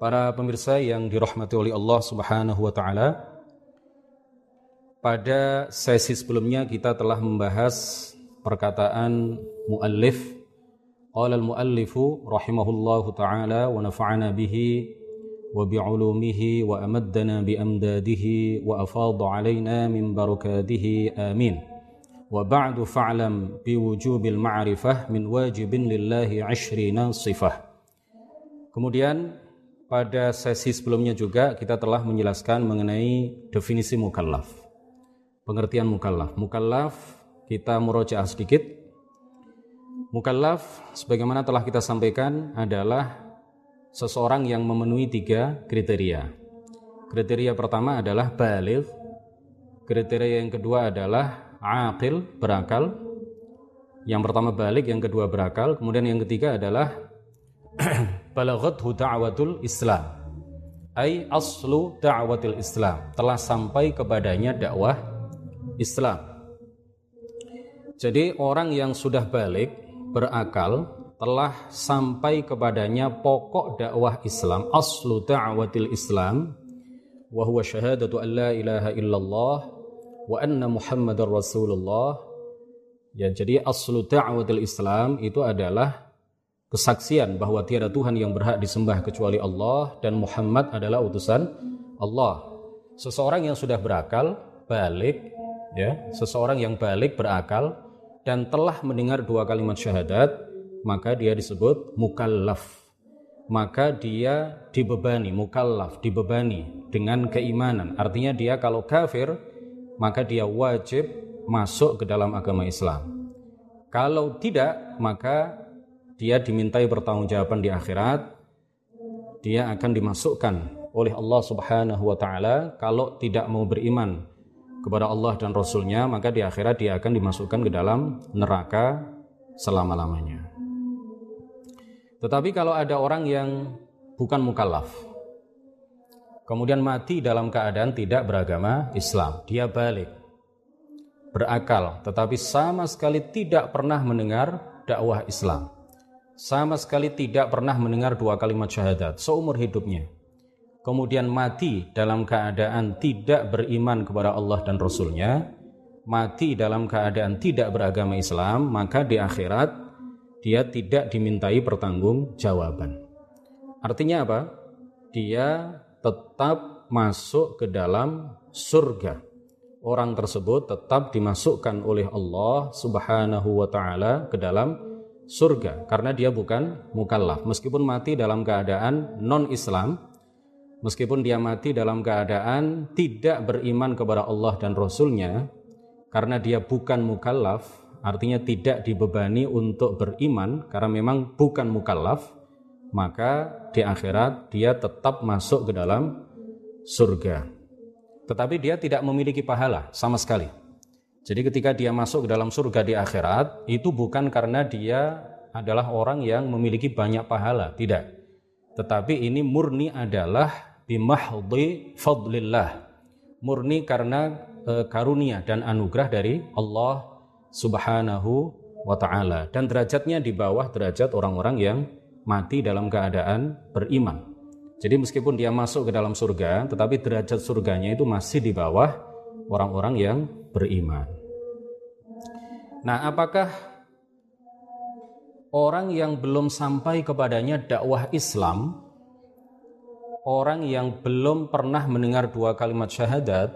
Para pemirsa yang dirahmati oleh Allah Subhanahu wa taala, pada sesi sebelumnya kita telah membahas perkataan muallif. Qala al-muallifu rahimahullahu taala wa nafa'ana bihi wa bi'ulumihi wa amaddana bi amdadihi wa afadha alaina min barakatihi amin. Wa ba'du fa'lam bi wujubil ma'rifah min wajibin lillahi 'ashrina sifah kemudian pada sesi sebelumnya juga kita telah menjelaskan mengenai definisi mukallaf. Pengertian mukallaf. Mukallaf kita murojaah sedikit. Mukallaf sebagaimana telah kita sampaikan adalah seseorang yang memenuhi tiga kriteria. Kriteria pertama adalah balik. Kriteria yang kedua adalah aqil, berakal. Yang pertama balik, yang kedua berakal. Kemudian yang ketiga adalah balaghathu da'watul Islam. Ai aslu da'watil Islam. Telah sampai kepadanya dakwah Islam. Jadi orang yang sudah balik berakal telah sampai kepadanya pokok dakwah Islam. Aslu da'watil Islam. Wa huwa syahadatu an la ilaha illallah wa anna muhammadar rasulullah. Ya jadi aslu da'watil Islam itu adalah kesaksian bahwa tiada Tuhan yang berhak disembah kecuali Allah dan Muhammad adalah utusan Allah. Seseorang yang sudah berakal, balik, ya, seseorang yang balik berakal dan telah mendengar dua kalimat syahadat, maka dia disebut mukallaf. Maka dia dibebani, mukallaf, dibebani dengan keimanan. Artinya dia kalau kafir, maka dia wajib masuk ke dalam agama Islam. Kalau tidak, maka dia dimintai pertanggungjawaban di akhirat. Dia akan dimasukkan oleh Allah Subhanahu wa taala kalau tidak mau beriman kepada Allah dan Rasulnya maka di akhirat dia akan dimasukkan ke dalam neraka selama-lamanya. Tetapi kalau ada orang yang bukan mukallaf kemudian mati dalam keadaan tidak beragama Islam dia balik berakal tetapi sama sekali tidak pernah mendengar dakwah Islam sama sekali tidak pernah mendengar dua kalimat syahadat seumur hidupnya. Kemudian mati dalam keadaan tidak beriman kepada Allah dan Rasulnya, mati dalam keadaan tidak beragama Islam, maka di akhirat dia tidak dimintai pertanggung jawaban. Artinya apa? Dia tetap masuk ke dalam surga. Orang tersebut tetap dimasukkan oleh Allah Subhanahu wa taala ke dalam surga karena dia bukan mukallaf. Meskipun mati dalam keadaan non Islam meskipun dia mati dalam keadaan tidak beriman kepada Allah dan Rasulnya karena dia bukan mukallaf artinya tidak dibebani untuk beriman karena memang bukan mukallaf maka di akhirat dia tetap masuk ke dalam surga. Tetapi dia tidak memiliki pahala sama sekali jadi ketika dia masuk ke dalam surga di akhirat, itu bukan karena dia adalah orang yang memiliki banyak pahala, tidak. Tetapi ini murni adalah bimahdi fadlillah. Murni karena e, karunia dan anugerah dari Allah Subhanahu wa taala dan derajatnya di bawah derajat orang-orang yang mati dalam keadaan beriman. Jadi meskipun dia masuk ke dalam surga, tetapi derajat surganya itu masih di bawah orang-orang yang beriman. Nah, apakah orang yang belum sampai kepadanya dakwah Islam, orang yang belum pernah mendengar dua kalimat syahadat,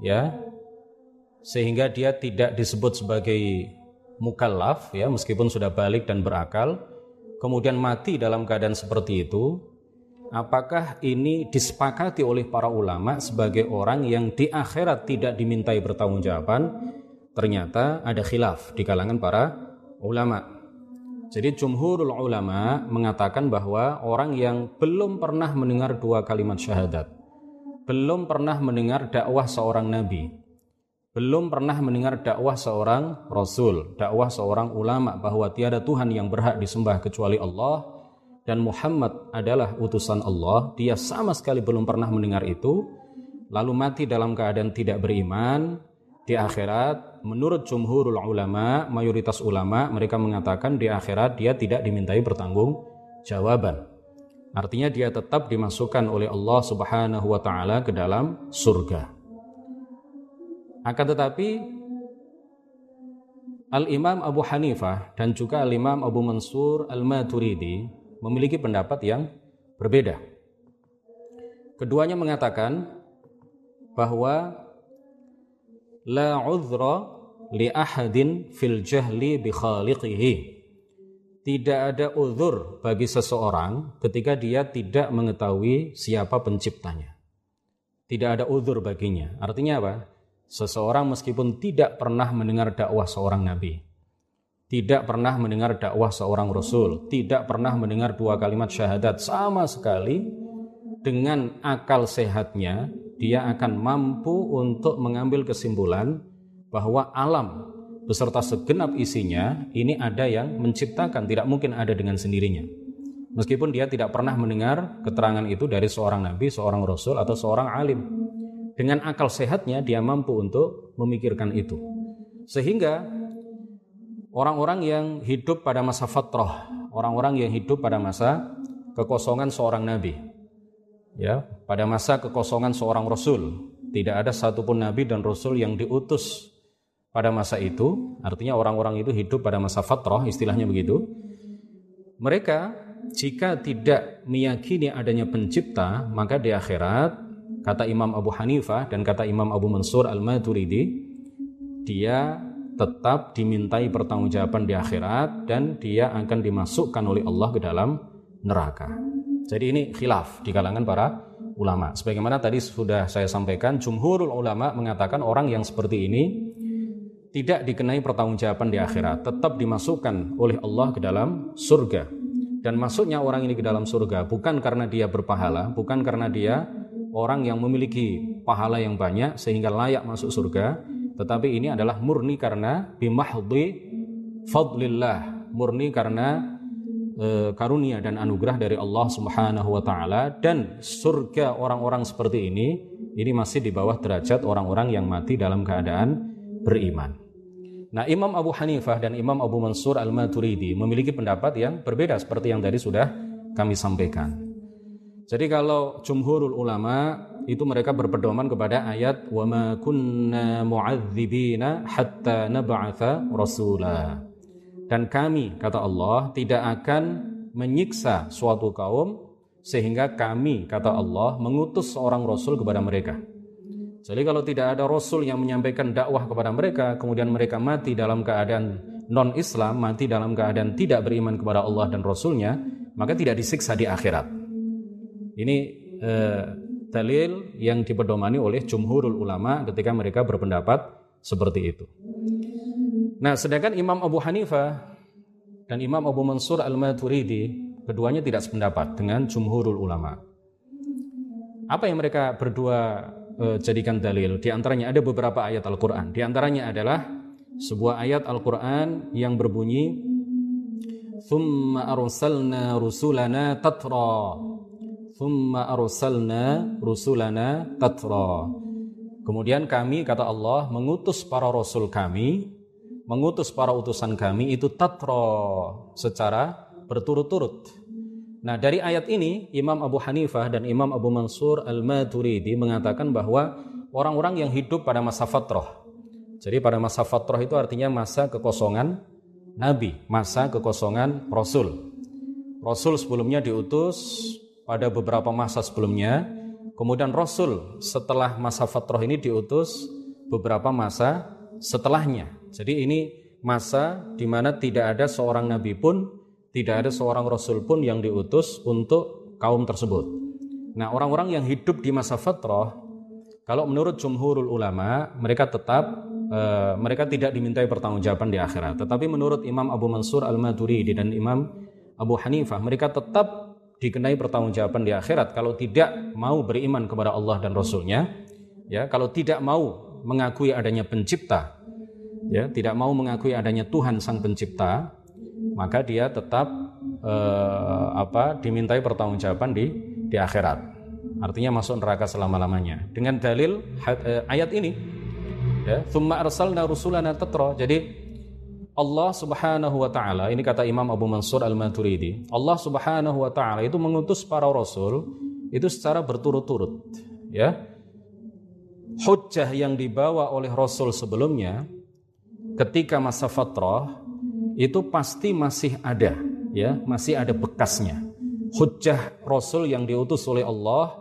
ya, sehingga dia tidak disebut sebagai mukallaf, ya, meskipun sudah balik dan berakal, kemudian mati dalam keadaan seperti itu, apakah ini disepakati oleh para ulama sebagai orang yang di akhirat tidak dimintai pertanggungjawaban? Ternyata ada khilaf di kalangan para ulama. Jadi jumhurul ulama mengatakan bahwa orang yang belum pernah mendengar dua kalimat syahadat belum pernah mendengar dakwah seorang nabi belum pernah mendengar dakwah seorang rasul, dakwah seorang ulama bahwa tiada Tuhan yang berhak disembah kecuali Allah dan Muhammad adalah utusan Allah, dia sama sekali belum pernah mendengar itu, lalu mati dalam keadaan tidak beriman, di akhirat menurut jumhurul ulama, mayoritas ulama mereka mengatakan di akhirat dia tidak dimintai pertanggung jawaban. Artinya dia tetap dimasukkan oleh Allah Subhanahu wa taala ke dalam surga. Akan tetapi Al-Imam Abu Hanifah dan juga Al-Imam Abu Mansur Al-Maturidi memiliki pendapat yang berbeda. Keduanya mengatakan bahwa la udhra li ahadin fil jahli bi khaliqihi tidak ada uzur bagi seseorang ketika dia tidak mengetahui siapa penciptanya. Tidak ada uzur baginya. Artinya apa? Seseorang meskipun tidak pernah mendengar dakwah seorang nabi, tidak pernah mendengar dakwah seorang rasul, tidak pernah mendengar dua kalimat syahadat. Sama sekali, dengan akal sehatnya dia akan mampu untuk mengambil kesimpulan bahwa alam beserta segenap isinya ini ada yang menciptakan. Tidak mungkin ada dengan sendirinya. Meskipun dia tidak pernah mendengar keterangan itu dari seorang nabi seorang rasul atau seorang alim. Dengan akal sehatnya dia mampu untuk memikirkan itu. Sehingga orang-orang yang hidup pada masa fatrah orang-orang yang hidup pada masa kekosongan seorang nabi. Ya pada masa kekosongan seorang rasul. Tidak ada satupun nabi dan rasul yang diutus pada masa itu, artinya orang-orang itu hidup pada masa fatrah, istilahnya begitu. Mereka jika tidak meyakini adanya pencipta, maka di akhirat kata Imam Abu Hanifah dan kata Imam Abu Mansur Al-Maturidi, dia tetap dimintai pertanggungjawaban di akhirat dan dia akan dimasukkan oleh Allah ke dalam neraka. Jadi ini khilaf di kalangan para ulama. Sebagaimana tadi sudah saya sampaikan, jumhurul ulama mengatakan orang yang seperti ini tidak dikenai pertanggungjawaban di akhirat, tetap dimasukkan oleh Allah ke dalam surga. Dan masuknya orang ini ke dalam surga bukan karena dia berpahala, bukan karena dia orang yang memiliki pahala yang banyak sehingga layak masuk surga, tetapi ini adalah murni karena bimahdhi fadlillah, murni karena e, karunia dan anugerah dari Allah Subhanahu wa taala dan surga orang-orang seperti ini ini masih di bawah derajat orang-orang yang mati dalam keadaan beriman. Nah, Imam Abu Hanifah dan Imam Abu Mansur Al-Maturidi memiliki pendapat yang berbeda seperti yang tadi sudah kami sampaikan. Jadi kalau jumhurul ulama itu mereka berpedoman kepada ayat wa ma kunna mu'adzibina hatta nab'atha rasula. Dan kami kata Allah tidak akan menyiksa suatu kaum sehingga kami kata Allah mengutus seorang rasul kepada mereka. Jadi kalau tidak ada Rasul yang menyampaikan dakwah kepada mereka, kemudian mereka mati dalam keadaan non-Islam, mati dalam keadaan tidak beriman kepada Allah dan Rasulnya, maka tidak disiksa di akhirat. Ini eh, dalil yang dipedomani oleh jumhurul ulama ketika mereka berpendapat seperti itu. Nah, sedangkan Imam Abu Hanifah dan Imam Abu Mansur Al-Maturidi keduanya tidak sependapat dengan jumhurul ulama. Apa yang mereka berdua uh, jadikan dalil. Di antaranya ada beberapa ayat Al-Qur'an. Di antaranya adalah sebuah ayat Al-Qur'an yang berbunyi Thumma arsalna rusulana tatra. Thumma arsalna rusulana tatra. Kemudian kami kata Allah mengutus para rasul kami, mengutus para utusan kami itu tatra secara berturut-turut Nah, dari ayat ini Imam Abu Hanifah dan Imam Abu Mansur Al-Maturidi mengatakan bahwa orang-orang yang hidup pada masa fatrah. Jadi pada masa fatrah itu artinya masa kekosongan nabi, masa kekosongan rasul. Rasul sebelumnya diutus pada beberapa masa sebelumnya, kemudian rasul setelah masa fatrah ini diutus beberapa masa setelahnya. Jadi ini masa di mana tidak ada seorang nabi pun tidak ada seorang rasul pun yang diutus untuk kaum tersebut. Nah, orang-orang yang hidup di masa fatrah, kalau menurut jumhurul ulama, mereka tetap e, mereka tidak dimintai pertanggungjawaban di akhirat. Tetapi menurut Imam Abu Mansur Al-Maturidi dan Imam Abu Hanifah, mereka tetap dikenai pertanggungjawaban di akhirat kalau tidak mau beriman kepada Allah dan Rasulnya, ya, kalau tidak mau mengakui adanya pencipta, ya, tidak mau mengakui adanya Tuhan sang pencipta, maka dia tetap eh, apa dimintai pertanggungjawaban di di akhirat. Artinya masuk neraka selama-lamanya. Dengan dalil eh, ayat ini ya, "Tsumma arsalna rusulana tatra." Jadi Allah Subhanahu wa taala, ini kata Imam Abu Mansur Al-Maturidi, Allah Subhanahu wa taala itu mengutus para rasul itu secara berturut-turut, ya. Hujjah yang dibawa oleh rasul sebelumnya ketika masa fatrah itu pasti masih ada, ya, masih ada bekasnya. Hujjah rasul yang diutus oleh Allah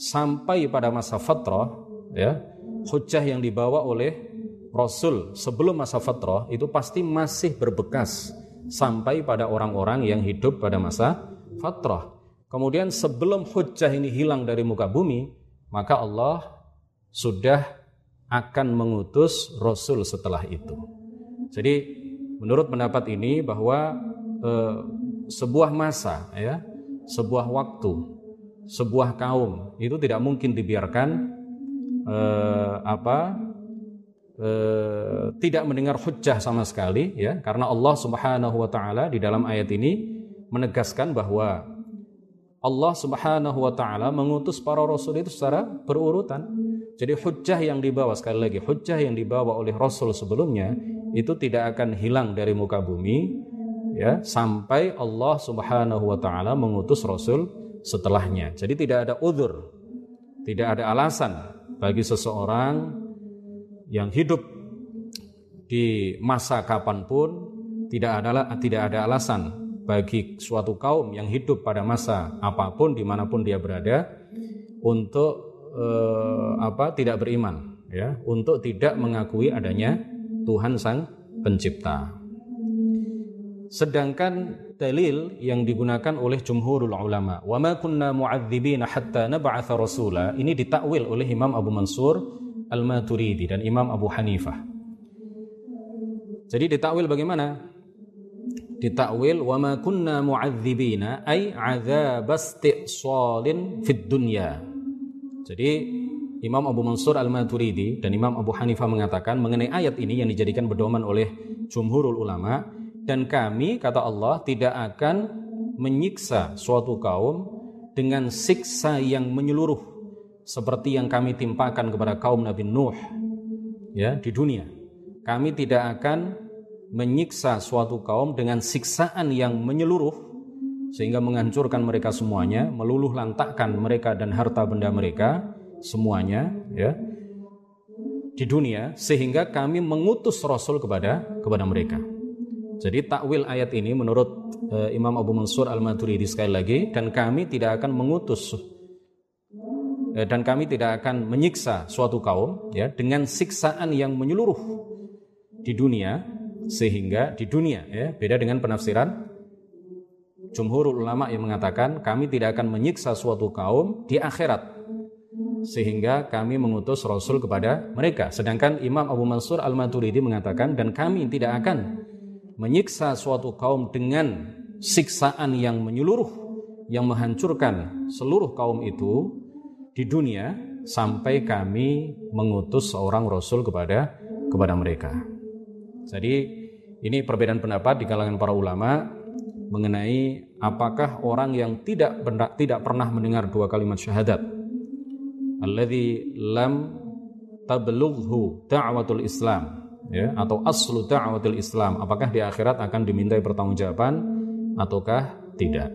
sampai pada masa fatrah, ya, hujjah yang dibawa oleh Rasul sebelum masa fatrah itu pasti masih berbekas sampai pada orang-orang yang hidup pada masa fatrah. Kemudian sebelum hujjah ini hilang dari muka bumi, maka Allah sudah akan mengutus Rasul setelah itu. Jadi menurut pendapat ini bahwa eh, sebuah masa ya, sebuah waktu, sebuah kaum itu tidak mungkin dibiarkan eh, apa Eh, tidak mendengar hujjah sama sekali ya karena Allah Subhanahu wa taala di dalam ayat ini menegaskan bahwa Allah Subhanahu wa taala mengutus para rasul itu secara berurutan. Jadi hujjah yang dibawa sekali lagi hujjah yang dibawa oleh rasul sebelumnya itu tidak akan hilang dari muka bumi ya sampai Allah Subhanahu wa taala mengutus rasul setelahnya. Jadi tidak ada uzur, tidak ada alasan bagi seseorang yang hidup di masa kapan pun tidak ada tidak ada alasan bagi suatu kaum yang hidup pada masa apa pun di mana pun dia berada untuk eh, apa tidak beriman ya untuk tidak mengakui adanya Tuhan sang pencipta. Sedangkan dalil yang digunakan oleh jumhurul ulama wa ma kunna mu'adzibina hatta nab'atha rasula ini ditakwil oleh Imam Abu Mansur Al-Maturidi dan Imam Abu Hanifah. Jadi ditakwil bagaimana? Ditakwil wa ma kunna mu'adzibina ay adzab isti'salin fid dunya. Jadi Imam Abu Mansur Al-Maturidi dan Imam Abu Hanifah mengatakan mengenai ayat ini yang dijadikan pedoman oleh jumhurul ulama dan kami kata Allah tidak akan menyiksa suatu kaum dengan siksa yang menyeluruh seperti yang kami timpakan kepada kaum Nabi Nuh ya di dunia. Kami tidak akan menyiksa suatu kaum dengan siksaan yang menyeluruh sehingga menghancurkan mereka semuanya, meluluh lantakkan mereka dan harta benda mereka semuanya ya di dunia sehingga kami mengutus rasul kepada kepada mereka. Jadi takwil ayat ini menurut uh, Imam Abu Mansur Al-Maturidi sekali lagi dan kami tidak akan mengutus dan kami tidak akan menyiksa suatu kaum ya dengan siksaan yang menyeluruh di dunia sehingga di dunia ya beda dengan penafsiran jumhur ulama yang mengatakan kami tidak akan menyiksa suatu kaum di akhirat sehingga kami mengutus rasul kepada mereka. Sedangkan Imam Abu Mansur Al-Maturidi mengatakan dan kami tidak akan menyiksa suatu kaum dengan siksaan yang menyeluruh yang menghancurkan seluruh kaum itu di dunia sampai kami mengutus seorang rasul kepada kepada mereka. Jadi ini perbedaan pendapat di kalangan para ulama mengenai apakah orang yang tidak tidak pernah mendengar dua kalimat syahadat alladzi lam tablughu da'watul Islam ya atau aslu da'watul Islam apakah di akhirat akan dimintai pertanggungjawaban ataukah tidak